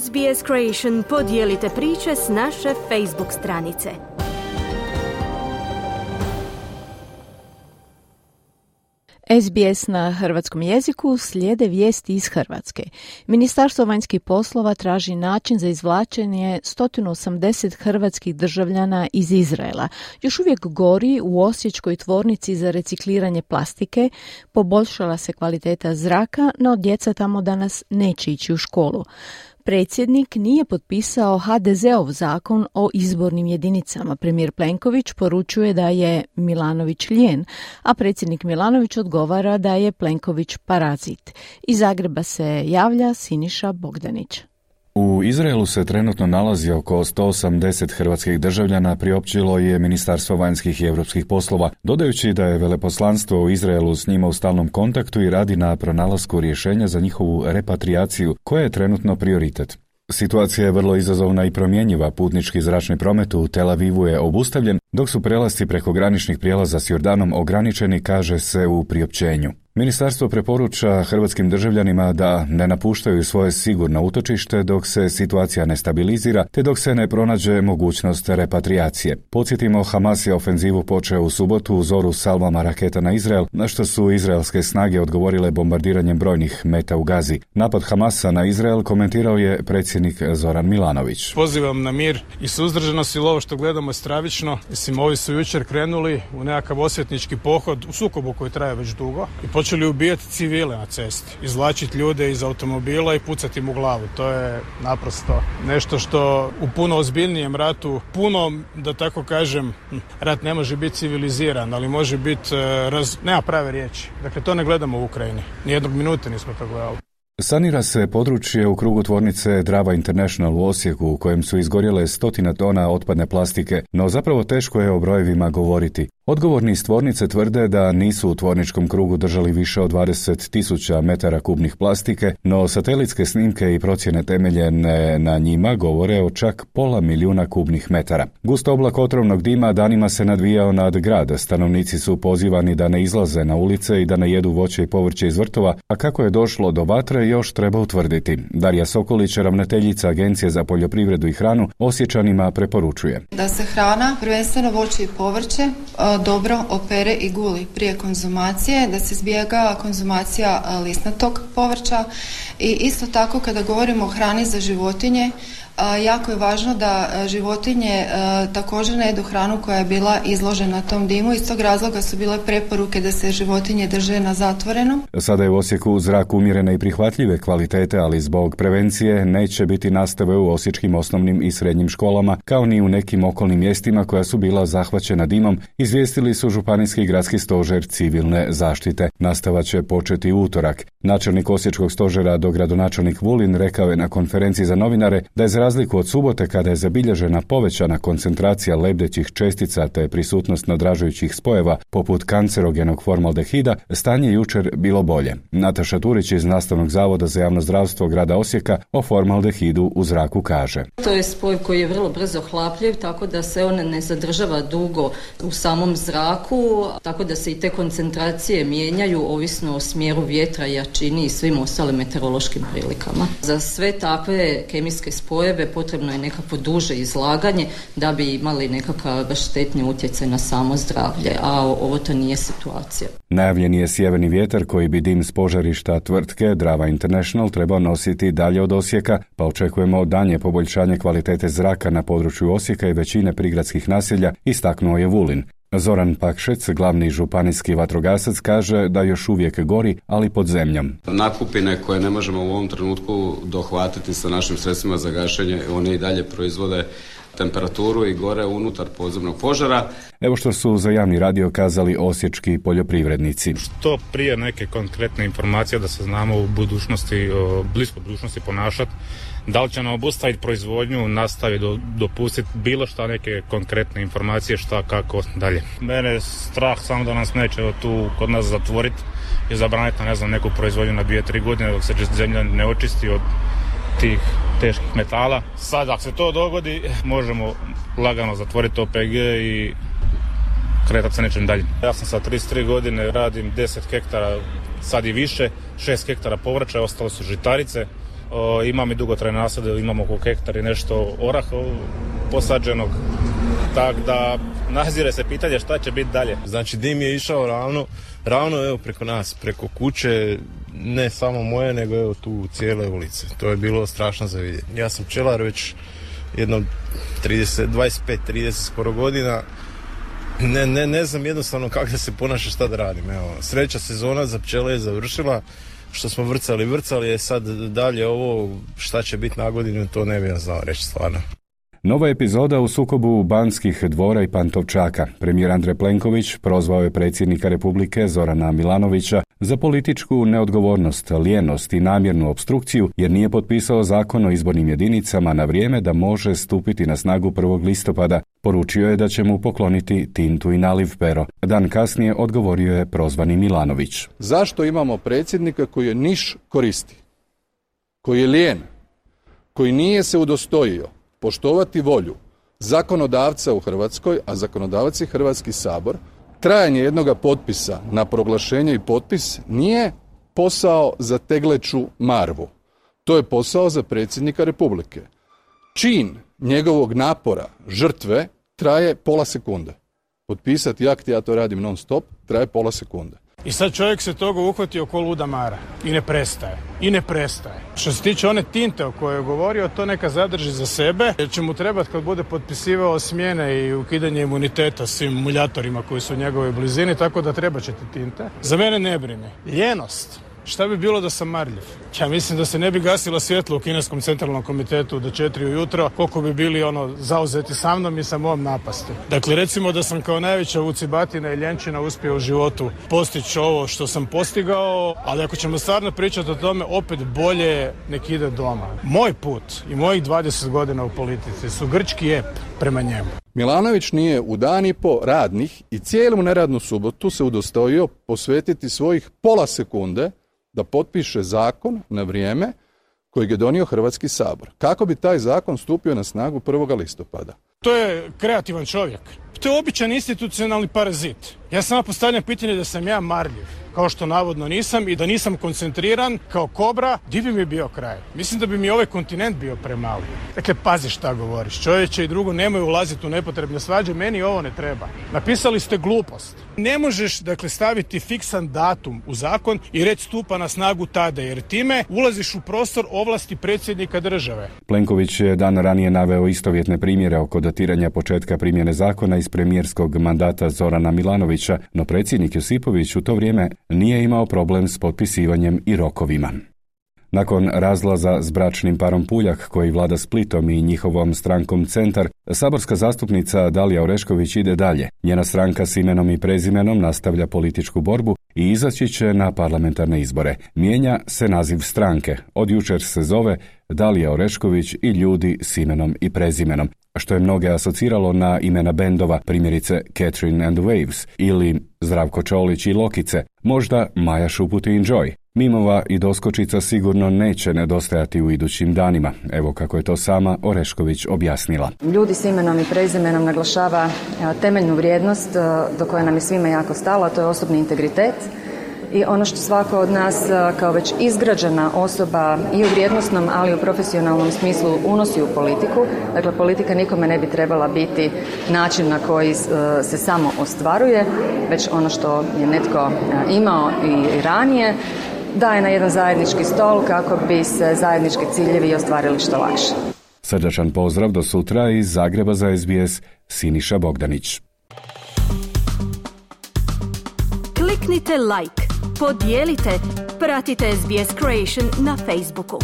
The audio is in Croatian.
SBS Creation podijelite priče s naše Facebook stranice. SBS na hrvatskom jeziku slijede vijesti iz Hrvatske. Ministarstvo vanjskih poslova traži način za izvlačenje 180 hrvatskih državljana iz Izraela. Još uvijek gori u Osječkoj tvornici za recikliranje plastike, poboljšala se kvaliteta zraka, no djeca tamo danas neće ići u školu. Predsjednik nije potpisao HDZ-ov zakon o izbornim jedinicama. Premijer Plenković poručuje da je Milanović ljen, a predsjednik Milanović odgovara da je Plenković parazit. Iz Zagreba se javlja Siniša Bogdanić. U Izraelu se trenutno nalazi oko 180 hrvatskih državljana, priopćilo je Ministarstvo vanjskih i europskih poslova, dodajući da je veleposlanstvo u Izraelu s njima u stalnom kontaktu i radi na pronalasku rješenja za njihovu repatriaciju, koja je trenutno prioritet. Situacija je vrlo izazovna i promjenjiva. Putnički zračni promet u Tel Avivu je obustavljen, dok su prelasci preko graničnih prijelaza s Jordanom ograničeni, kaže se u priopćenju. Ministarstvo preporuča hrvatskim državljanima da ne napuštaju svoje sigurno utočište dok se situacija ne stabilizira te dok se ne pronađe mogućnost repatriacije. Podsjetimo, Hamas je ofenzivu počeo u subotu u zoru salvama raketa na Izrael, na što su izraelske snage odgovorile bombardiranjem brojnih meta u Gazi. Napad Hamasa na Izrael komentirao je predsjednik Zoran Milanović. Pozivam na mir i suzdržanost ili ovo što gledamo je stravično. Mislim, ovi su jučer krenuli u nekakav osvetnički pohod u sukobu koji traje već dugo i počeli ubijati civile na cesti, izvlačiti ljude iz automobila i pucati im u glavu. To je naprosto nešto što u puno ozbiljnijem ratu, puno, da tako kažem, rat ne može biti civiliziran, ali može biti, e, raz... nema prave riječi. Dakle, to ne gledamo u Ukrajini. Nijednog minute nismo to gledali. Sanira se područje u krugu tvornice Drava International u Osijeku u kojem su izgorjele stotina tona otpadne plastike, no zapravo teško je o brojevima govoriti. Odgovorni iz tvornice tvrde da nisu u tvorničkom krugu držali više od 20 tisuća metara kubnih plastike, no satelitske snimke i procjene temeljene na njima govore o čak pola milijuna kubnih metara. Gust oblak otrovnog dima danima se nadvijao nad grad. Stanovnici su pozivani da ne izlaze na ulice i da ne jedu voće i povrće iz vrtova, a kako je došlo do vatre još treba utvrditi. Darija Sokolić, ravnateljica Agencije za poljoprivredu i hranu, osjećanima preporučuje. Da se hrana, prvenstveno voće i povrće, dobro opere i guli prije konzumacije, da se izbjega konzumacija lisnatog povrća. I isto tako kada govorimo o hrani za životinje, jako je važno da životinje također ne jedu hranu koja je bila izložena tom dimu. Iz tog razloga su bile preporuke da se životinje drže na zatvorenom. Sada je u Osijeku zrak umjerene i prihvatljive kvalitete, ali zbog prevencije neće biti nastave u osječkim osnovnim i srednjim školama, kao ni u nekim okolnim mjestima koja su bila zahvaćena dimom, izvijestili su Županijski gradski stožer civilne zaštite. Nastava će početi utorak. Načelnik Osječkog stožera do gradonačelnik Vulin rekao je na konferenciji za novinare da je razliku od subote kada je zabilježena povećana koncentracija lebdećih čestica te prisutnost nadražujućih spojeva poput kancerogenog formaldehida, stanje jučer bilo bolje. Nataša Turić iz Nastavnog zavoda za javno zdravstvo grada Osijeka o formaldehidu u zraku kaže. To je spoj koji je vrlo brzo hlapljiv, tako da se on ne zadržava dugo u samom zraku, tako da se i te koncentracije mijenjaju ovisno o smjeru vjetra jačini i svim ostalim meteorološkim prilikama. Za sve takve kemijske spojeve potrebno je nekakvo duže izlaganje da bi imali nekakav štetni utjecaj na samo zdravlje, a ovo to nije situacija. Najavljen je sjeverni vjetar koji bi dim s požarišta tvrtke Drava International trebao nositi dalje od Osijeka, pa očekujemo danje poboljšanje kvalitete zraka na području Osijeka i većine prigradskih naselja, istaknuo je Vulin. Zoran Pakšec, glavni županijski vatrogasac, kaže da još uvijek gori, ali pod zemljom. Nakupine koje ne možemo u ovom trenutku dohvatiti sa našim sredstvima za gašenje, one i dalje proizvode temperaturu i gore unutar podzemnog požara. Evo što su za javni radio kazali osječki poljoprivrednici. Što prije neke konkretne informacije da se znamo u budućnosti, blisko budućnosti ponašati, da li će nam obustaviti proizvodnju, nastaviti dopustiti bilo šta neke konkretne informacije šta kako dalje. Mene strah samo da nas neće tu kod nas zatvoriti i zabraniti ne znam neku proizvodnju na dvije, tri godine dok se zemlja ne očisti od tih teških metala. Sad ako se to dogodi možemo lagano zatvoriti OPG i kretati se nečem dalje. Ja sam sa 33 godine, radim 10 hektara, sad i više, 6 hektara povrća, ostalo su žitarice imam i dugotrajne nasade, imamo oko hektar i nešto oraha posađenog. Tako da nazire se pitanje šta će biti dalje. Znači dim je išao ravno, ravno evo preko nas, preko kuće, ne samo moje, nego evo tu cijele ulice. To je bilo strašno za vidjeti. Ja sam pčelar već jedno 30, 25-30 skoro godina. Ne, ne, ne znam jednostavno kako da se ponaša šta da radim. Evo, sreća sezona za pčele je završila. Što smo vrcali, vrcali je sad dalje ovo šta će biti na godinu, to ne bih znao reći stvarno. Nova epizoda u sukobu Banskih dvora i Pantovčaka. Premijer Andrej Plenković prozvao je predsjednika Republike Zorana Milanovića za političku neodgovornost, lijenost i namjernu obstrukciju jer nije potpisao zakon o izbornim jedinicama na vrijeme da može stupiti na snagu 1. listopada. Poručio je da će mu pokloniti tintu i naliv pero. Dan kasnije odgovorio je prozvani Milanović. Zašto imamo predsjednika koji je niš koristi? Koji je lijen? Koji nije se udostojio poštovati volju zakonodavca u Hrvatskoj, a zakonodavac je Hrvatski sabor, trajanje jednoga potpisa na proglašenje i potpis nije posao za tegleću marvu. To je posao za predsjednika Republike. Čin njegovog napora, žrtve, traje pola sekunde. Potpisati akt, ja to radim non stop, traje pola sekunde. I sad čovjek se toga uhvatio ko luda mara. I ne prestaje. I ne prestaje. Što se tiče one tinte o kojoj je govorio, to neka zadrži za sebe. Jer će mu trebati kad bude potpisivao smjene i ukidanje imuniteta svim muljatorima koji su u njegovoj blizini, tako da treba će ti tinte. Za mene ne brine. Ljenost. Šta bi bilo da sam marljiv? Ja mislim da se ne bi gasilo svjetlo u Kineskom centralnom komitetu do četiri ujutro, koliko bi bili ono zauzeti sa mnom i sa mom napasti. Dakle, recimo da sam kao najveća vucibatina i ljenčina uspio u životu postići ovo što sam postigao, ali ako ćemo stvarno pričati o tome, opet bolje nek ide doma. Moj put i mojih 20 godina u politici su grčki ep prema njemu. Milanović nije u dan i po radnih i cijelu neradnu subotu se udostojio posvetiti svojih pola sekunde da potpiše zakon na vrijeme kojeg je donio Hrvatski sabor. Kako bi taj zakon stupio na snagu 1. listopada? To je kreativan čovjek. To je običan institucionalni parazit. Ja samo postavljam pitanje da sam ja marljiv kao što navodno nisam i da nisam koncentriran kao kobra, di bi mi bio kraj? Mislim da bi mi ovaj kontinent bio premali. Dakle, pazi šta govoriš. Čovječe i drugo nemoj ulaziti u nepotrebne svađe, meni ovo ne treba. Napisali ste glupost. Ne možeš, dakle, staviti fiksan datum u zakon i reći stupa na snagu tada, jer time ulaziš u prostor ovlasti predsjednika države. Plenković je dan ranije naveo istovjetne primjere oko datiranja početka primjene zakona iz premijerskog mandata Zorana Milanovića, no predsjednik Josipović u to vrijeme nije imao problem s potpisivanjem i rokovima. Nakon razlaza s bračnim parom Puljak koji vlada Splitom i njihovom strankom Centar, saborska zastupnica Dalija Orešković ide dalje. Njena stranka s imenom i prezimenom nastavlja političku borbu i izaći će na parlamentarne izbore. Mijenja se naziv stranke. Od jučer se zove Dalija Orešković i ljudi s imenom i prezimenom, što je mnoge asociralo na imena bendova, primjerice Catherine and Waves ili Zdravko Čolić i Lokice, možda Maja Šuput i. Mimova i doskočica sigurno neće nedostajati u idućim danima, evo kako je to sama Orešković objasnila. Ljudi s imenom i prezimenom naglašava temeljnu vrijednost do koje nam je svima jako stalo, a to je osobni integritet i ono što svako od nas kao već izgrađena osoba i u vrijednosnom, ali i u profesionalnom smislu unosi u politiku. Dakle, politika nikome ne bi trebala biti način na koji se samo ostvaruje, već ono što je netko imao i ranije, daje na jedan zajednički stol kako bi se zajednički ciljevi ostvarili što lakše. Srdačan pozdrav do sutra iz Zagreba za SBS Siniša Bogdanić. Kliknite like, podijelite, pratite SBS Creation na Facebooku.